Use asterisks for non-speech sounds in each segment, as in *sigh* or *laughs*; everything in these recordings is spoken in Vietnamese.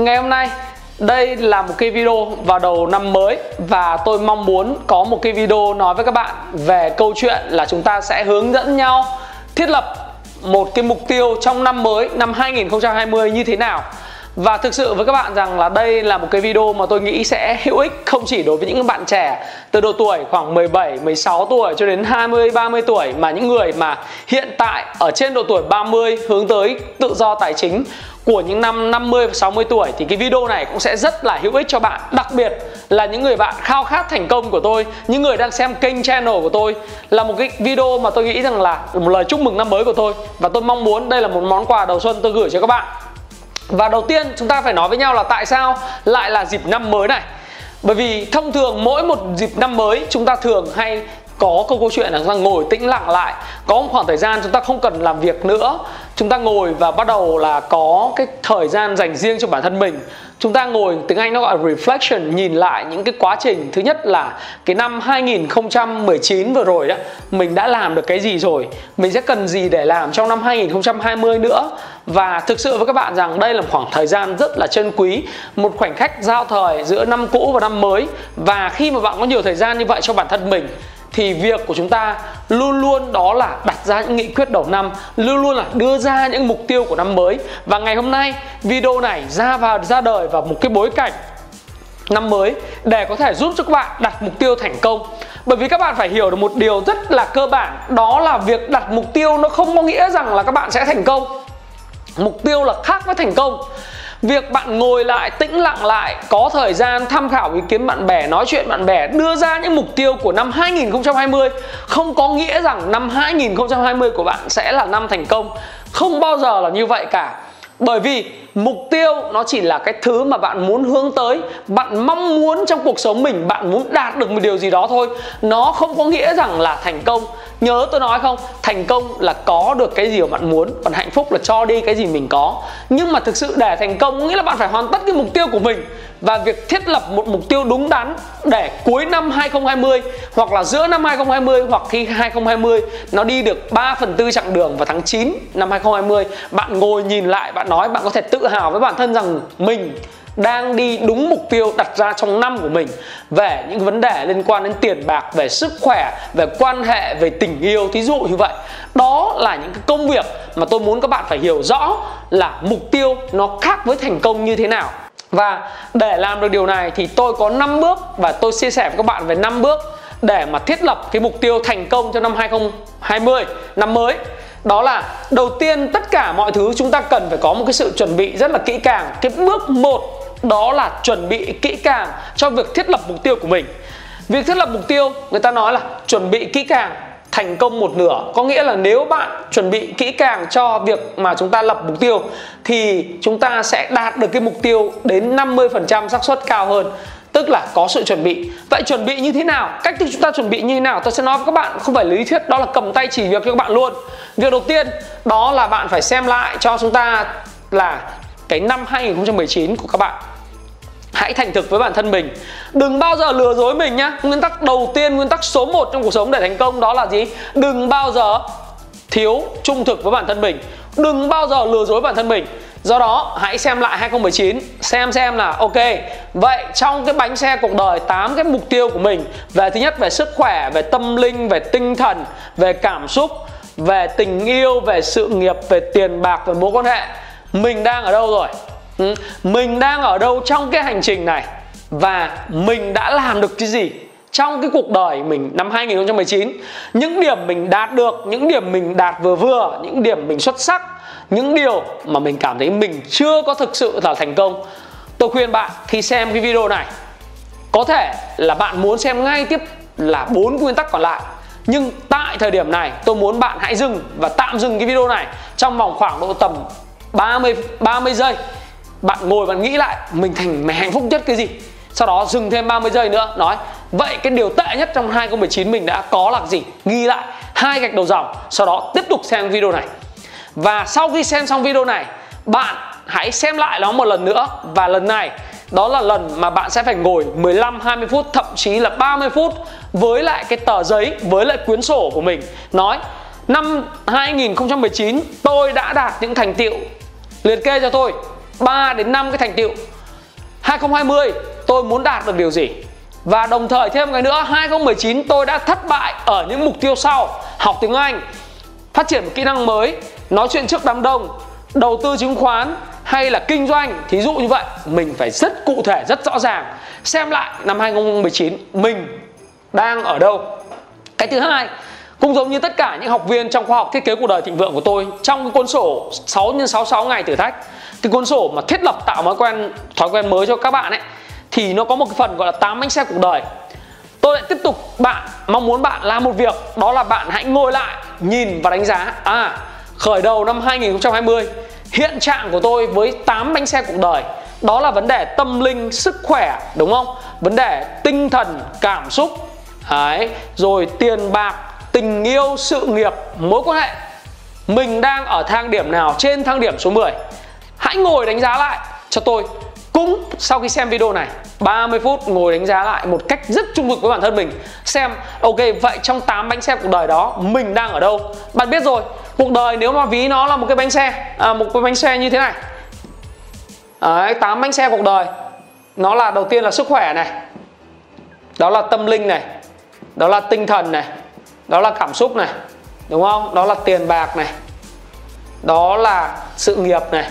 Ngày hôm nay đây là một cái video vào đầu năm mới và tôi mong muốn có một cái video nói với các bạn về câu chuyện là chúng ta sẽ hướng dẫn nhau thiết lập một cái mục tiêu trong năm mới năm 2020 như thế nào. Và thực sự với các bạn rằng là đây là một cái video mà tôi nghĩ sẽ hữu ích không chỉ đối với những bạn trẻ từ độ tuổi khoảng 17, 16 tuổi cho đến 20, 30 tuổi mà những người mà hiện tại ở trên độ tuổi 30 hướng tới tự do tài chính của những năm 50 và 60 tuổi, thì cái video này cũng sẽ rất là hữu ích cho bạn. Đặc biệt là những người bạn khao khát thành công của tôi, Những người đang xem kênh channel của tôi, Là một cái video mà tôi nghĩ rằng là một lời chúc mừng năm mới của tôi. Và tôi mong muốn đây là một món quà đầu xuân tôi gửi cho các bạn. Và đầu tiên, chúng ta phải nói với nhau là tại sao lại là dịp năm mới này. Bởi vì thông thường mỗi một dịp năm mới, chúng ta thường hay có câu câu chuyện là chúng ta ngồi tĩnh lặng lại, có một khoảng thời gian chúng ta không cần làm việc nữa. Chúng ta ngồi và bắt đầu là có cái thời gian dành riêng cho bản thân mình. Chúng ta ngồi, tiếng Anh nó gọi là reflection, nhìn lại những cái quá trình. Thứ nhất là cái năm 2019 vừa rồi đó mình đã làm được cái gì rồi? Mình sẽ cần gì để làm trong năm 2020 nữa? Và thực sự với các bạn rằng đây là một khoảng thời gian rất là chân quý, một khoảnh khắc giao thời giữa năm cũ và năm mới. Và khi mà bạn có nhiều thời gian như vậy cho bản thân mình thì việc của chúng ta luôn luôn đó là đặt ra những nghị quyết đầu năm, luôn luôn là đưa ra những mục tiêu của năm mới. Và ngày hôm nay, video này ra vào, ra đời vào một cái bối cảnh năm mới để có thể giúp cho các bạn đặt mục tiêu thành công. Bởi vì các bạn phải hiểu được một điều rất là cơ bản, đó là việc đặt mục tiêu nó không có nghĩa rằng là các bạn sẽ thành công. Mục tiêu là khác với thành công. Việc bạn ngồi lại, tĩnh lặng lại, có thời gian tham khảo ý kiến bạn bè, nói chuyện bạn bè, đưa ra những mục tiêu của năm 2020 không có nghĩa rằng năm 2020 của bạn sẽ là năm thành công. Không bao giờ là như vậy cả. Bởi vì mục tiêu nó chỉ là cái thứ mà bạn muốn hướng tới, bạn mong muốn trong cuộc sống mình bạn muốn đạt được một điều gì đó thôi. Nó không có nghĩa rằng là thành công. Nhớ tôi nói không, thành công là có được cái gì mà bạn muốn, còn hạnh phúc là cho đi cái gì mình có. Nhưng mà thực sự để thành công nghĩa là bạn phải hoàn tất cái mục tiêu của mình. Và việc thiết lập một mục tiêu đúng đắn để cuối năm 2020 hoặc là giữa năm 2020 hoặc khi 2020 nó đi được 3 phần tư chặng đường vào tháng 9 năm 2020 bạn ngồi nhìn lại, bạn nói bạn có thể tự hào với bản thân rằng mình đang đi đúng mục tiêu đặt ra trong năm của mình về những vấn đề liên quan đến tiền bạc, về sức khỏe, về quan hệ, về tình yêu, thí dụ như vậy. Đó là những cái công việc mà tôi muốn các bạn phải hiểu rõ là mục tiêu nó khác với thành công như thế nào. Và để làm được điều này thì tôi có 5 bước và tôi chia sẻ với các bạn về 5 bước để mà thiết lập cái mục tiêu thành công cho năm 2020 năm mới đó là đầu tiên tất cả mọi thứ chúng ta cần phải có một cái sự chuẩn bị rất là kỹ càng. Cái bước một đó là chuẩn bị kỹ càng cho việc thiết lập mục tiêu của mình. Việc thiết lập mục tiêu, người ta nói là chuẩn bị kỹ càng, thành công một nửa. Có nghĩa là nếu bạn chuẩn bị kỹ càng cho việc mà chúng ta lập mục tiêu, thì chúng ta sẽ đạt được cái mục tiêu đến 50% xác suất cao hơn tức là có sự chuẩn bị. Vậy chuẩn bị như thế nào? Cách thức chúng ta chuẩn bị như thế nào? Tôi sẽ nói với các bạn, không phải lý thuyết, đó là cầm tay chỉ việc cho các bạn luôn. Việc đầu tiên, đó là bạn phải xem lại cho chúng ta là cái năm 2019 của các bạn. Hãy thành thực với bản thân mình. Đừng bao giờ lừa dối mình nhá. Nguyên tắc đầu tiên, nguyên tắc số 1 trong cuộc sống để thành công đó là gì? Đừng bao giờ thiếu trung thực với bản thân mình. Đừng bao giờ lừa dối bản thân mình. Do đó hãy xem lại 2019 Xem xem là ok. Vậy trong cái bánh xe cuộc đời 8 cái mục tiêu của mình Về thứ nhất về sức khỏe Về tâm linh, về tinh thần Về cảm xúc Về tình yêu, về sự nghiệp Về tiền bạc, về mối quan hệ. Mình đang ở đâu rồi? Ừ, Mình đang ở đâu trong cái hành trình này? Và mình đã làm được cái gì trong cái cuộc đời mình năm 2019 những điểm mình đạt được những điểm mình đạt vừa vừa những điểm mình xuất sắc những điều mà mình cảm thấy mình chưa có thực sự là thành công. Tôi khuyên bạn khi xem cái video này, có thể là bạn muốn xem ngay tiếp là bốn nguyên tắc còn lại. Nhưng tại thời điểm này, tôi muốn bạn hãy dừng và tạm dừng cái video này trong vòng khoảng độ tầm 30 30 giây. Bạn ngồi bạn nghĩ lại, mình thành, mình hạnh phúc nhất cái gì? Sau đó dừng thêm 30 giây nữa, nói, vậy cái điều tệ nhất trong 2019 mình đã có là gì? Ghi lại hai gạch đầu dòng, sau đó tiếp tục xem video này và sau khi xem xong video này, bạn hãy xem lại nó một lần nữa. Và lần này, đó là lần mà bạn sẽ phải ngồi 15 20 phút, thậm chí là 30 phút với lại cái tờ giấy, với lại quyển sổ của mình. Nói, năm 2019 tôi đã đạt những thành tiệu liệt kê cho tôi 3 đến 5 cái thành tiệu 2020 tôi muốn đạt được điều gì? Và đồng thời thêm cái nữa 2019 tôi đã thất bại ở những mục tiêu sau. Học tiếng Anh, phát triển một kỹ năng mới nói chuyện trước đám đông, đầu tư chứng khoán hay là kinh doanh thí dụ như vậy, mình phải rất cụ thể, rất rõ ràng. Xem lại năm 2019 mình đang ở đâu? Cái thứ hai, cũng giống như tất cả những học viên trong khoa học thiết kế cuộc đời thịnh vượng của tôi, trong cái cuốn sổ 6 x 66 ngày thử thách, cái cuốn sổ mà thiết lập tạo thói quen thói quen mới cho các bạn ấy, thì nó có một cái phần gọi là 8 bánh xe cuộc đời. Tôi lại tiếp tục, bạn mong muốn bạn làm một việc, đó là bạn hãy ngồi lại, nhìn và đánh giá. À khởi đầu năm 2020 hiện trạng của tôi với 8 bánh xe cuộc đời. Đó là vấn đề tâm linh sức khỏe đúng không? Vấn đề tinh thần cảm xúc. Đấy, rồi tiền bạc tình yêu sự nghiệp mối quan hệ. Mình đang ở thang điểm nào trên thang điểm số 10 hãy ngồi đánh giá lại cho tôi. Cũng sau khi xem video này 30 phút ngồi đánh giá lại một cách rất trung thực với bản thân mình. Xem ok vậy trong 8 bánh xe cuộc đời đó mình đang ở đâu? Bạn biết rồi cuộc đời nếu mà ví nó là một cái bánh xe à, một cái bánh xe như thế này. Đấy, 8 bánh xe cuộc đời. Nó là đầu tiên là sức khỏe này đó là tâm linh này đó là tinh thần này đó là cảm xúc này đúng không? Đó là tiền bạc này đó là sự nghiệp này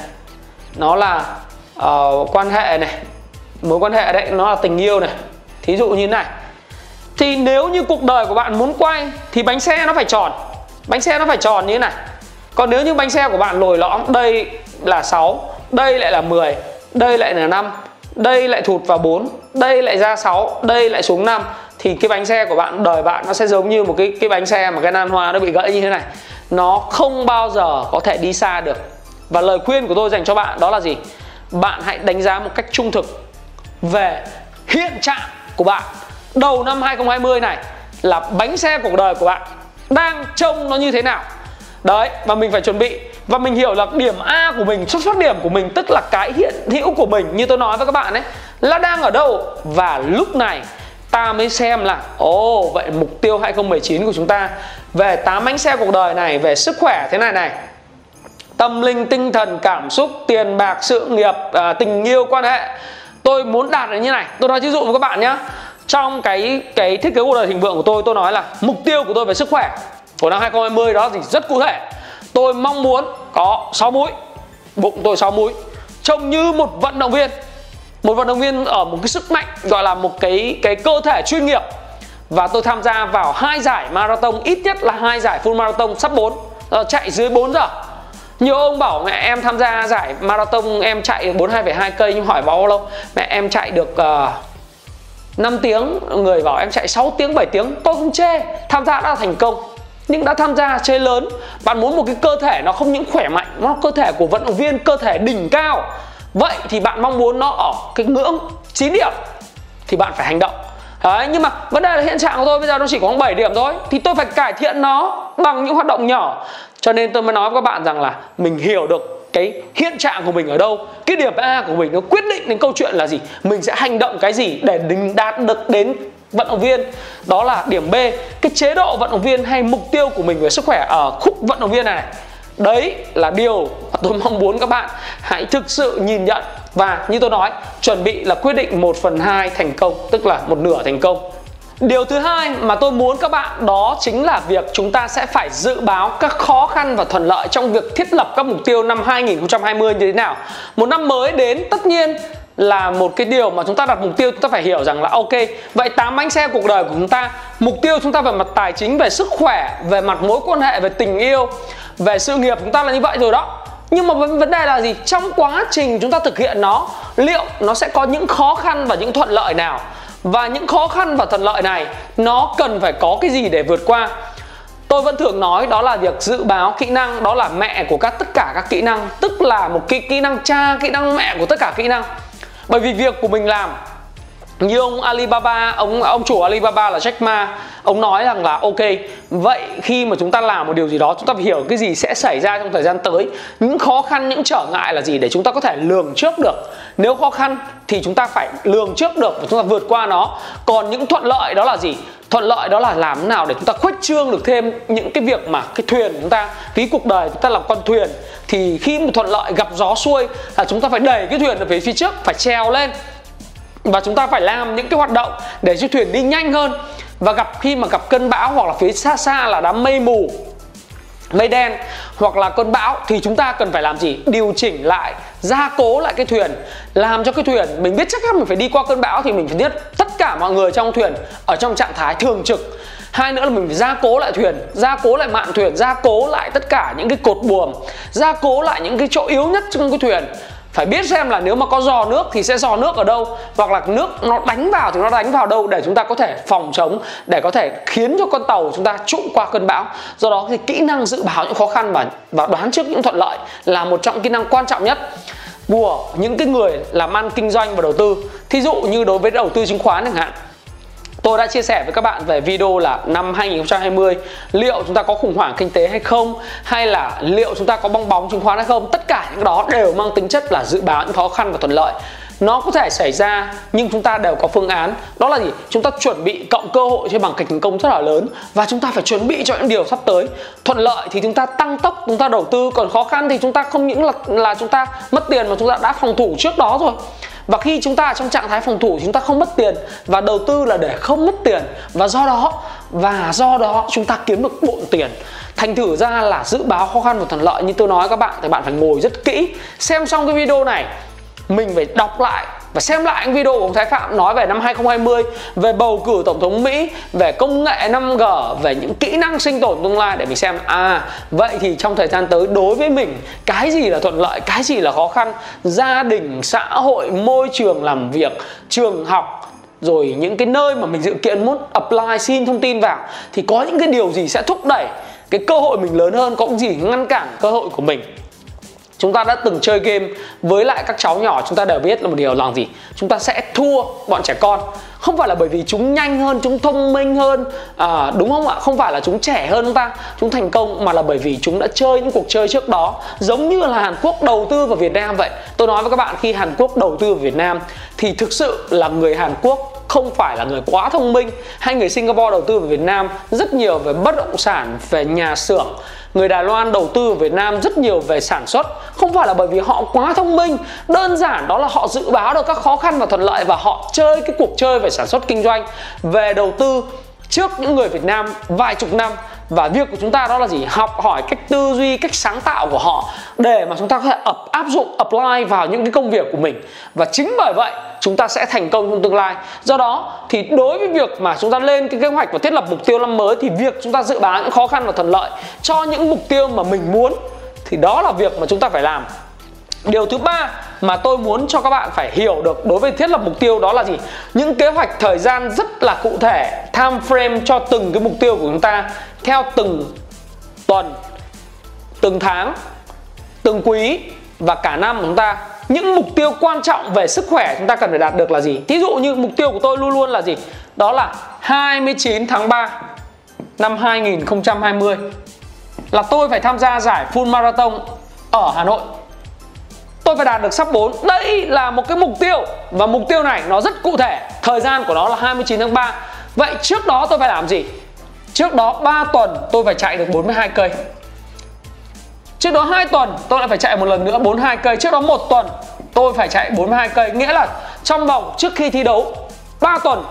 nó là uh, quan hệ này mối quan hệ đấy nó là tình yêu này. Thí dụ như này thì nếu như cuộc đời của bạn muốn quay thì bánh xe nó phải tròn bánh xe nó phải tròn như thế này. Còn nếu như bánh xe của bạn lồi lõm, đây là 6 đây lại là 10 đây lại là 5 đây lại thụt vào 4 đây lại ra 6 đây lại xuống 5 thì cái bánh xe của bạn, đời bạn nó sẽ giống như một cái cái bánh xe mà cái nan hoa nó bị gãy như thế này. Nó không bao giờ có thể đi xa được. Và lời khuyên của tôi dành cho bạn đó là gì? Bạn hãy đánh giá một cách trung thực về hiện trạng của bạn. Đầu năm 2020 này là bánh xe cuộc đời của bạn đang trông nó như thế nào. Đấy và mình phải chuẩn bị. Và mình hiểu là điểm A của mình xuất phát điểm của mình tức là cái hiện hữu của mình như tôi nói với các bạn ấy là đang ở đâu. Và lúc này ta mới xem là ồ oh, vậy mục tiêu 2019 của chúng ta về tám bánh xe cuộc đời này về sức khỏe thế này này. Tâm linh tinh thần cảm xúc tiền bạc sự nghiệp à, tình yêu quan hệ. Tôi muốn đạt được như này. Tôi nói ví dụ với các bạn nhé trong cái cái thiết kế cuộc đời thịnh vượng của tôi tôi nói là mục tiêu của tôi về sức khỏe của năm 2020 đó thì rất cụ thể. Tôi mong muốn có 6 mũi bụng tôi 6 mũi trông như một vận động viên. Một vận động viên ở một cái sức mạnh gọi là một cái cái cơ thể chuyên nghiệp. Và tôi tham gia vào hai giải marathon ít nhất là hai giải full marathon sắp 4 ờ, chạy dưới 4 giờ. Nhiều ông bảo mẹ em tham gia giải marathon em chạy 42,2 cây nhưng hỏi bao lâu mẹ em chạy được uh, 5 tiếng người bảo em chạy 6 tiếng 7 tiếng tôi không chê. Tham gia đã là thành công. Nhưng đã tham gia chơi lớn. Bạn muốn một cái cơ thể nó không những khỏe mạnh nó cơ thể của vận động viên cơ thể đỉnh cao. Vậy thì bạn mong muốn nó ở cái ngưỡng 9 điểm thì bạn phải hành động. Đấy, nhưng mà vấn đề là hiện trạng của tôi bây giờ nó chỉ có 7 điểm thôi Thì tôi phải cải thiện nó bằng những hoạt động nhỏ. Cho nên tôi mới nói với các bạn rằng là Mình hiểu được cái hiện trạng của mình ở đâu, Cái điểm A của mình nó quyết định đến câu chuyện là gì, Mình sẽ hành động cái gì để đạt được đến vận động viên. Đó là điểm B, Cái chế độ vận động viên hay mục tiêu của mình về sức khỏe ở khúc vận động viên này. Đấy là điều mà tôi *laughs* mong muốn các bạn hãy thực sự nhìn nhận. Và như tôi nói, chuẩn bị là quyết định 1 phần 2 thành công, tức là một nửa thành công. Điều thứ hai mà tôi muốn các bạn đó chính là việc chúng ta sẽ phải dự báo các khó khăn và thuận lợi trong việc thiết lập các mục tiêu năm 2020 như thế nào. Một năm mới đến tất nhiên là một cái điều mà chúng ta đặt mục tiêu, chúng ta phải hiểu rằng là, ok, vậy tám bánh xe cuộc đời của chúng ta, mục tiêu chúng ta về mặt tài chính, về sức khỏe, về mặt mối quan hệ, về tình yêu, về sự nghiệp chúng ta là như vậy rồi đó. Nhưng mà vấn đề là gì? Trong quá trình chúng ta thực hiện nó, liệu nó sẽ có những khó khăn và những thuận lợi nào? Và những khó khăn và thuận lợi này, nó cần phải có cái gì để vượt qua? Tôi vẫn thường nói đó là việc dự báo kỹ năng, đó là mẹ của các, tất cả các kỹ năng, tức là một cái kỹ năng cha, kỹ năng mẹ của tất cả kỹ năng. Bởi vì việc của mình làm như ông Alibaba, ông ông chủ Alibaba là Jack Ma. Ông nói rằng là, ok, vậy khi mà chúng ta làm một điều gì đó, chúng ta phải hiểu cái gì sẽ xảy ra trong thời gian tới. Những khó khăn, những trở ngại là gì để chúng ta có thể lường trước được? Nếu khó khăn thì chúng ta phải lường trước được và chúng ta vượt qua nó. Còn những thuận lợi đó là gì? Thuận lợi đó là làm thế nào để chúng ta khuếch trương được thêm những cái việc mà cái thuyền chúng ta ví cuộc đời chúng ta làm con thuyền. Thì khi một thuận lợi gặp gió xuôi là chúng ta phải đẩy cái thuyền về phía trước, phải treo lên và chúng ta phải làm những cái hoạt động để cho thuyền đi nhanh hơn. Và gặp, khi mà gặp cơn bão hoặc là phía xa xa là đám mây mù, mây đen hoặc là cơn bão thì chúng ta cần phải làm gì? Điều chỉnh lại, gia cố lại cái thuyền. Làm cho cái thuyền, mình biết chắc chắn mình phải đi qua cơn bão thì mình phải biết tất cả mọi người trong thuyền ở trong trạng thái thường trực. Hai nữa là mình phải gia cố lại thuyền, gia cố lại mạn thuyền, gia cố lại tất cả những cái cột buồm, gia cố lại những cái chỗ yếu nhất trong cái thuyền phải biết xem là nếu mà có giò nước thì sẽ giò nước ở đâu, hoặc là nước nó đánh vào thì nó đánh vào đâu để chúng ta có thể phòng chống, để có thể khiến cho con tàu chúng ta trụ qua cơn bão. Do đó thì kỹ năng dự báo những khó khăn và và đoán trước những thuận lợi là một trong kỹ năng quan trọng nhất của những cái người làm ăn kinh doanh và đầu tư. Thí dụ như đối với đầu tư chứng khoán chẳng hạn Tôi đã chia sẻ với các bạn về video là năm 2020 liệu chúng ta có khủng hoảng kinh tế hay không, hay là liệu chúng ta có bong bóng chứng khoán hay không. Tất cả những đó đều mang tính chất là dự báo những khó khăn và thuận lợi. Nó có thể xảy ra, nhưng chúng ta đều có phương án. Đó là gì? Chúng ta chuẩn bị cộng cơ hội cho bằng cách thành công rất là lớn và chúng ta phải chuẩn bị cho những điều sắp tới. Thuận lợi thì chúng ta tăng tốc, chúng ta đầu tư, còn khó khăn thì chúng ta không những là là chúng ta mất tiền mà chúng ta đã phòng thủ trước đó rồi và khi chúng ta ở trong trạng thái phòng thủ chúng ta không mất tiền và đầu tư là để không mất tiền. Và do đó, và do đó chúng ta kiếm được bộn tiền. Thành thử ra là dự báo khó khăn và thuận lợi. Như tôi nói các bạn, thì bạn phải ngồi rất kỹ, xem xong cái video này, mình phải đọc lại và xem lại những video của ông Thái Phạm nói về năm 2020 về bầu cử tổng thống Mỹ, về công nghệ 5G về những kỹ năng sinh tồn tương lai để mình xem. À vậy thì trong thời gian tới, đối với mình, cái gì là thuận lợi, cái gì là khó khăn? Gia đình, xã hội, môi trường làm việc, trường học, rồi những cái nơi mà mình dự kiện muốn apply xin thông tin vào, thì có những cái điều gì sẽ thúc đẩy cái cơ hội mình lớn hơn, có những gì ngăn cản cơ hội của mình? Chúng ta đã từng chơi game với lại các cháu nhỏ chúng ta đều biết là một điều là gì? Chúng ta sẽ thua bọn trẻ con. Không phải là bởi vì chúng nhanh hơn chúng thông minh hơn. À, đúng không ạ? Không phải là chúng trẻ hơn chúng ta chúng thành công mà là bởi vì chúng đã chơi những cuộc chơi trước đó giống như là hàn quốc đầu tư vào việt nam vậy. Tôi nói với các bạn khi hàn quốc đầu tư vào việt nam thì thực sự là người hàn quốc không phải là người quá thông minh hay người Singapore đầu tư vào Việt Nam rất nhiều về bất động sản, về nhà xưởng. Người Đài Loan đầu tư ở Việt Nam rất nhiều về sản xuất không phải là bởi vì họ quá thông minh. Đơn giản đó là họ dự báo được các khó khăn và thuận lợi và họ chơi cái cuộc chơi về sản xuất kinh doanh. Về đầu tư trước những người Việt Nam vài chục năm và việc của chúng ta đó là gì? Học hỏi cách tư duy, cách sáng tạo của họ để mà chúng ta có thể ập áp dụng, apply vào những cái công việc của mình. Và chính bởi vậy, chúng ta sẽ thành công trong tương lai. Do đó, thì đối với việc mà chúng ta lên cái kế hoạch và thiết lập mục tiêu năm mới, thì việc chúng ta dự báo những khó khăn và thuận lợi cho những mục tiêu mà mình muốn, thì đó là việc mà chúng ta phải làm. Điều thứ ba mà tôi muốn cho các bạn phải hiểu được đối với thiết lập mục tiêu đó là gì? Những kế hoạch thời gian rất là cụ thể, time frame cho từng cái mục tiêu của chúng ta theo từng tuần, từng tháng, từng quý và cả năm của chúng ta. Những mục tiêu quan trọng về sức khỏe chúng ta cần phải đạt được là gì? Thí dụ như mục tiêu của tôi luôn luôn là gì? Đó là 29 tháng 3 năm 2020 là tôi phải tham gia giải full marathon ở Hà Nội tôi phải đạt được sắp 4 đây là một cái mục tiêu. Và mục tiêu này nó rất cụ thể. Thời gian của nó là 29 tháng 3 vậy trước đó tôi phải làm gì? Trước đó 3 tuần tôi phải chạy được 42 cây. Trước đó 2 tuần tôi lại phải chạy một lần nữa 42 cây. Trước đó một tuần tôi phải chạy 42 cây. Nghĩa là trong vòng trước khi thi đấu 3 tuần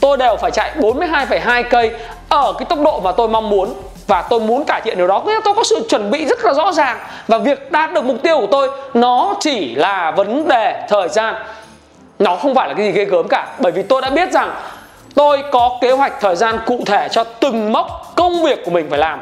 tôi đều phải chạy 42,2 cây Ở cái tốc độ mà tôi mong muốn và tôi muốn cải thiện điều đó. Nghĩa tôi có sự chuẩn bị rất là rõ ràng. Và việc đạt được mục tiêu của tôi, nó chỉ là vấn đề thời gian. Nó không phải là cái gì ghê gớm cả. Bởi vì tôi đã biết rằng tôi có kế hoạch thời gian cụ thể cho từng mốc công việc của mình phải làm.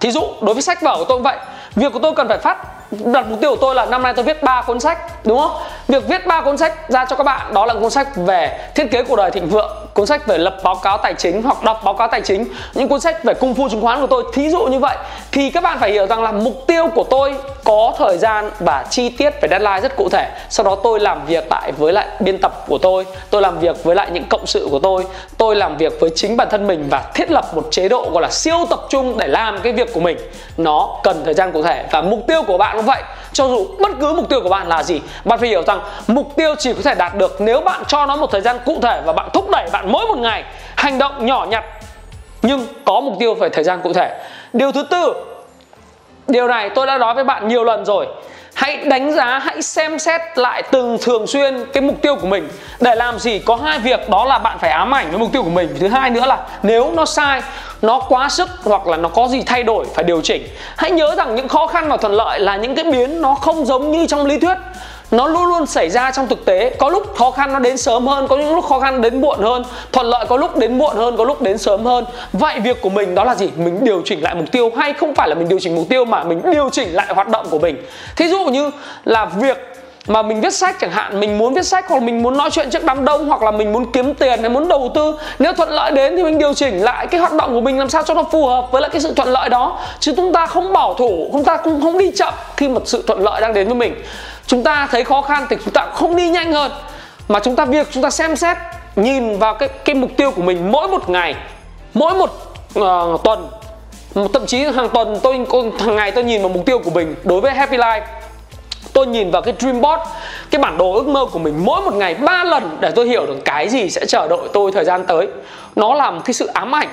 Thí dụ, đối với sách vở của tôi cũng vậy. Việc của tôi cần phải phát, đặt mục tiêu của tôi là năm nay tôi viết 3 cuốn sách, đúng không? Việc viết ba cuốn sách ra cho các bạn, đó là cuốn sách về thiết kế cuộc đời thịnh vượng, cuốn sách về lập báo cáo tài chính hoặc đọc báo cáo tài chính. Những cuốn sách về cung phu chứng khoán của tôi, thí dụ như vậy. Thì các bạn phải hiểu rằng là mục tiêu của tôi có thời gian và chi tiết về deadline rất cụ thể. Sau đó tôi làm việc lại với lại biên tập của tôi tôi làm việc với lại những cộng sự của tôi tôi làm việc với chính bản thân mình và thiết lập một chế độ gọi là siêu tập trung để làm cái việc của mình. Nó cần thời gian cụ thể và mục tiêu của bạn cũng vậy. Cho dù bất cứ mục tiêu của bạn là gì, bạn phải hiểu rằng mục tiêu chỉ có thể đạt được nếu bạn cho nó một thời gian cụ thể và bạn thúc đẩy bạn mỗi một ngày hành động nhỏ nhặt. Nhưng có mục tiêu phải thời gian cụ thể. Điều thứ tư, điều này tôi đã nói với bạn nhiều lần rồi. Hãy đánh giá, hãy xem xét lại từng thường xuyên cái mục tiêu của mình. Để làm gì có hai việc, đó là bạn phải ám ảnh với mục tiêu của mình. Thứ hai nữa là nếu nó sai, nó quá sức hoặc là nó có gì thay đổi, phải điều chỉnh. Hãy nhớ rằng những khó khăn và thuận lợi là những cái biến nó không giống như trong lý thuyết nó luôn luôn xảy ra trong thực tế. Có lúc khó khăn nó đến sớm hơn, có những lúc khó khăn đến muộn hơn. Thuận lợi có lúc đến muộn hơn, có lúc đến sớm hơn. Vậy việc của mình đó là gì? Mình điều chỉnh lại mục tiêu hay không phải là mình điều chỉnh mục tiêu mà mình điều chỉnh lại hoạt động của mình? Thí dụ như là việc mà mình viết sách chẳng hạn, mình muốn viết sách hoặc là mình muốn nói chuyện trước đám đông hoặc là mình muốn kiếm tiền hay muốn đầu tư. Nếu thuận lợi đến thì mình điều chỉnh lại cái hoạt động của mình làm sao cho nó phù hợp với lại cái sự thuận lợi đó. Chứ chúng ta không bảo thủ, chúng ta cũng không đi chậm khi mà sự thuận lợi đang đến với mình chúng ta thấy khó khăn thì chúng ta không đi nhanh hơn. Mà chúng ta việc chúng ta xem xét nhìn vào cái cái mục tiêu của mình mỗi một ngày mỗi một uh, tuần thậm chí hàng tuần tôi hàng ngày tôi nhìn vào mục tiêu của mình đối với Happy Life. Tôi nhìn vào cái dream board cái bản đồ ước mơ của mình mỗi một ngày ba lần để tôi hiểu được cái gì sẽ chờ đợi tôi thời gian tới. Nó là một cái sự ám ảnh.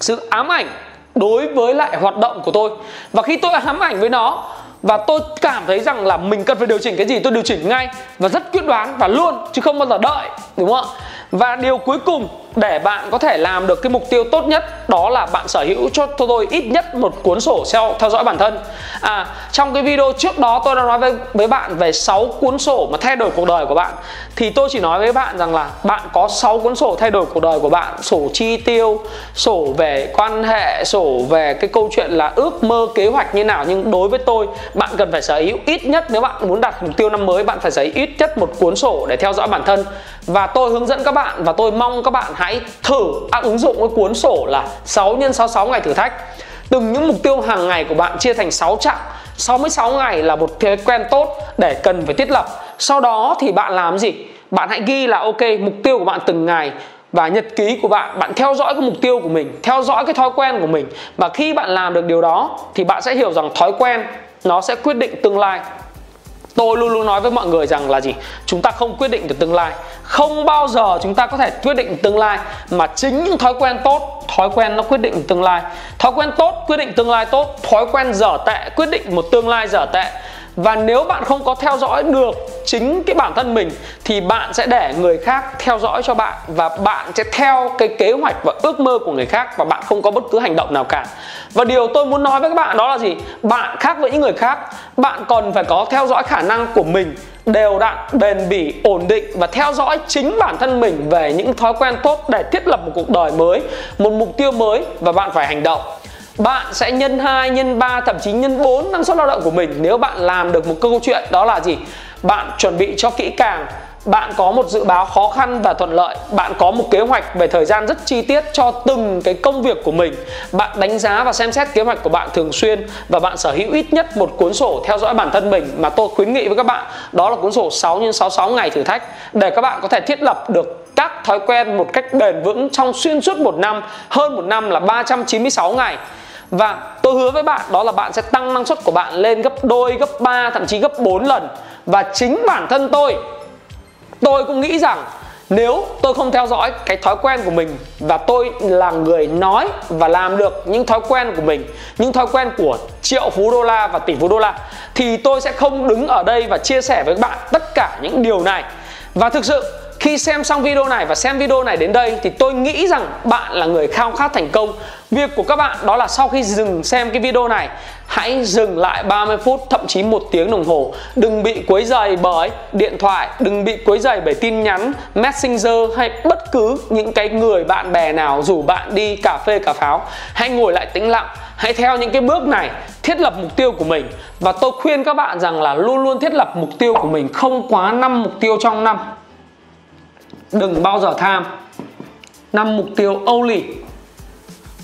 Sự ám ảnh đối với lại hoạt động của tôi. Và khi tôi ám ảnh với nó và tôi cảm thấy rằng là mình cần phải điều chỉnh cái gì tôi điều chỉnh ngay. Và rất quyết đoán và luôn, chứ không bao giờ đợi, đúng không ạ? Và điều cuối cùng để bạn có thể làm được cái mục tiêu tốt nhất đó là bạn sở hữu cho tôi ít nhất một cuốn sổ theo theo dõi bản thân. À trong cái video trước đó tôi đã nói với với bạn về 6 cuốn sổ mà thay đổi cuộc đời của bạn. Thì tôi chỉ nói với bạn rằng là bạn có 6 cuốn sổ thay đổi cuộc đời của bạn, sổ chi tiêu, sổ về quan hệ, sổ về cái câu chuyện là ước mơ kế hoạch như nào. Nhưng đối với tôi bạn cần phải sở hữu ít nhất nếu bạn muốn đặt mục tiêu năm mới bạn phải sở hữu ít nhất một cuốn sổ để theo dõi bản thân. Và tôi hướng dẫn các bạn và tôi mong các bạn hãy thử áp ứng dụng cái cuốn sổ là 6 x 66 ngày thử thách. Từng những mục tiêu hàng ngày của bạn chia thành 6 chặng. 66 ngày là một thói quen tốt để cần phải thiết lập. Sau đó thì bạn làm gì? Bạn hãy ghi là, ok, mục tiêu của bạn từng ngày và nhật ký của bạn. Bạn theo dõi cái mục tiêu của mình, theo dõi cái thói quen của mình. Và khi bạn làm được điều đó thì bạn sẽ hiểu rằng thói quen nó sẽ quyết định tương lai tôi luôn luôn nói với mọi người rằng là gì? Chúng ta không quyết định được tương lai. Không bao giờ chúng ta có thể quyết định tương lai mà chính những thói quen tốt, thói quen nó quyết định tương lai. Thói quen tốt, quyết định tương lai tốt, thói quen dở tệ, quyết định một tương lai dở tệ và nếu bạn không có theo dõi được chính cái bản thân mình, thì bạn sẽ để người khác theo dõi cho bạn và bạn sẽ theo cái kế hoạch và ước mơ của người khác và bạn không có bất cứ hành động nào cả. Và điều tôi muốn nói với các bạn đó là gì? Bạn khác với những người khác, bạn còn phải có theo dõi khả năng của mình, đều đặn, bền bỉ, ổn định và theo dõi chính bản thân mình về những thói quen tốt để thiết lập một cuộc đời mới, một mục tiêu mới và bạn phải hành động bạn sẽ nhân 2, nhân 3, thậm chí nhân 4 năng suất lao động của mình nếu bạn làm được một câu chuyện. Đó là gì? Bạn chuẩn bị cho kỹ càng bạn có một dự báo khó khăn và thuận lợi bạn có một kế hoạch về thời gian rất chi tiết cho từng cái công việc của mình. Bạn đánh giá và xem xét kế hoạch của bạn thường xuyên và bạn sở hữu ít nhất một cuốn sổ theo dõi bản thân mình mà tôi khuyến nghị với các bạn. Đó là cuốn sổ 6 x 66 ngày thử thách để các bạn có thể thiết lập được các thói quen một cách bền vững trong xuyên suốt một năm hơn một năm là 396 ngày và tôi hứa với bạn đó là bạn sẽ tăng năng suất của bạn lên gấp đôi, gấp 3, thậm chí gấp 4 lần. Và chính bản thân tôi Tôi cũng nghĩ rằng nếu tôi không theo dõi cái thói quen của mình và tôi là người nói và làm được những thói quen của mình những thói quen của triệu phú đô la và tỷ phú đô la thì tôi sẽ không đứng ở đây và chia sẻ với các bạn tất cả những điều này. Và thực sự khi xem xong video này và xem video này đến đây thì tôi nghĩ rằng bạn là người khao khát thành công. Việc của các bạn đó là sau khi dừng xem cái video này Hãy dừng lại 30 phút thậm chí một tiếng đồng hồ. Đừng bị quấy rầy bởi điện thoại Đừng bị quấy rầy bởi tin nhắn, messenger hay bất cứ những cái người bạn bè nào rủ bạn đi cà phê cà pháo. Hãy ngồi lại tĩnh lặng Hãy theo những cái bước này thiết lập mục tiêu của mình. Và tôi khuyên các bạn rằng là luôn luôn thiết lập mục tiêu của mình không quá 5 mục tiêu trong năm. Đừng bao giờ tham. Năm mục tiêu only.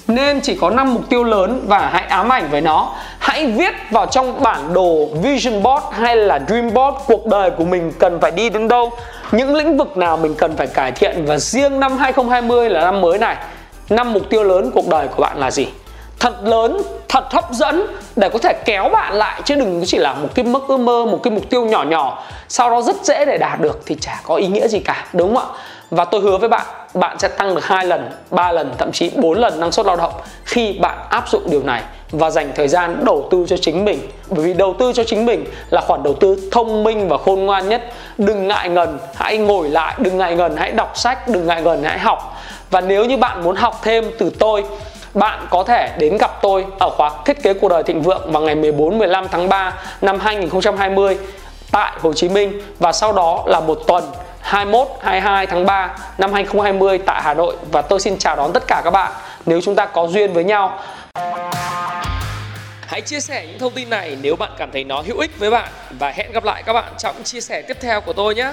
Nên chỉ có 5 mục tiêu lớn và hãy ám ảnh với nó. Hãy viết vào trong bản đồ vision board hay là dream board cuộc đời của mình cần phải đi đến đâu. Những lĩnh vực nào mình cần phải cải thiện. Và riêng năm 2020 là năm mới này. Năm mục tiêu lớn cuộc đời của bạn là gì? Thật lớn, thật hấp dẫn để có thể kéo bạn lại chứ đừng chỉ là một cái mức ước mơ, một cái mục tiêu nhỏ nhỏ. Sau đó rất dễ để đạt được thì chả có ý nghĩa gì cả, đúng không ạ? Và tôi hứa với bạn bạn sẽ tăng được hai lần, ba lần, thậm chí 4 lần năng suất lao động khi bạn áp dụng điều này và dành thời gian đầu tư cho chính mình. Bởi vì đầu tư cho chính mình là khoản đầu tư thông minh và khôn ngoan nhất. Đừng ngại ngần, hãy ngồi lại, đừng ngại ngần, hãy đọc sách, đừng ngại ngần, hãy học. Và nếu như bạn muốn học thêm từ tôi bạn có thể đến gặp tôi ở khóa thiết kế cuộc đời thịnh vượng vào ngày 14 15 tháng 3 năm 2020 tại Hồ Chí Minh và sau đó là một tuần 21 22 tháng 3 năm 2020 tại Hà Nội và tôi xin chào đón tất cả các bạn nếu chúng ta có duyên với nhau. Hãy chia sẻ những thông tin này nếu bạn cảm thấy nó hữu ích với bạn và hẹn gặp lại các bạn trong chia sẻ tiếp theo của tôi nhé.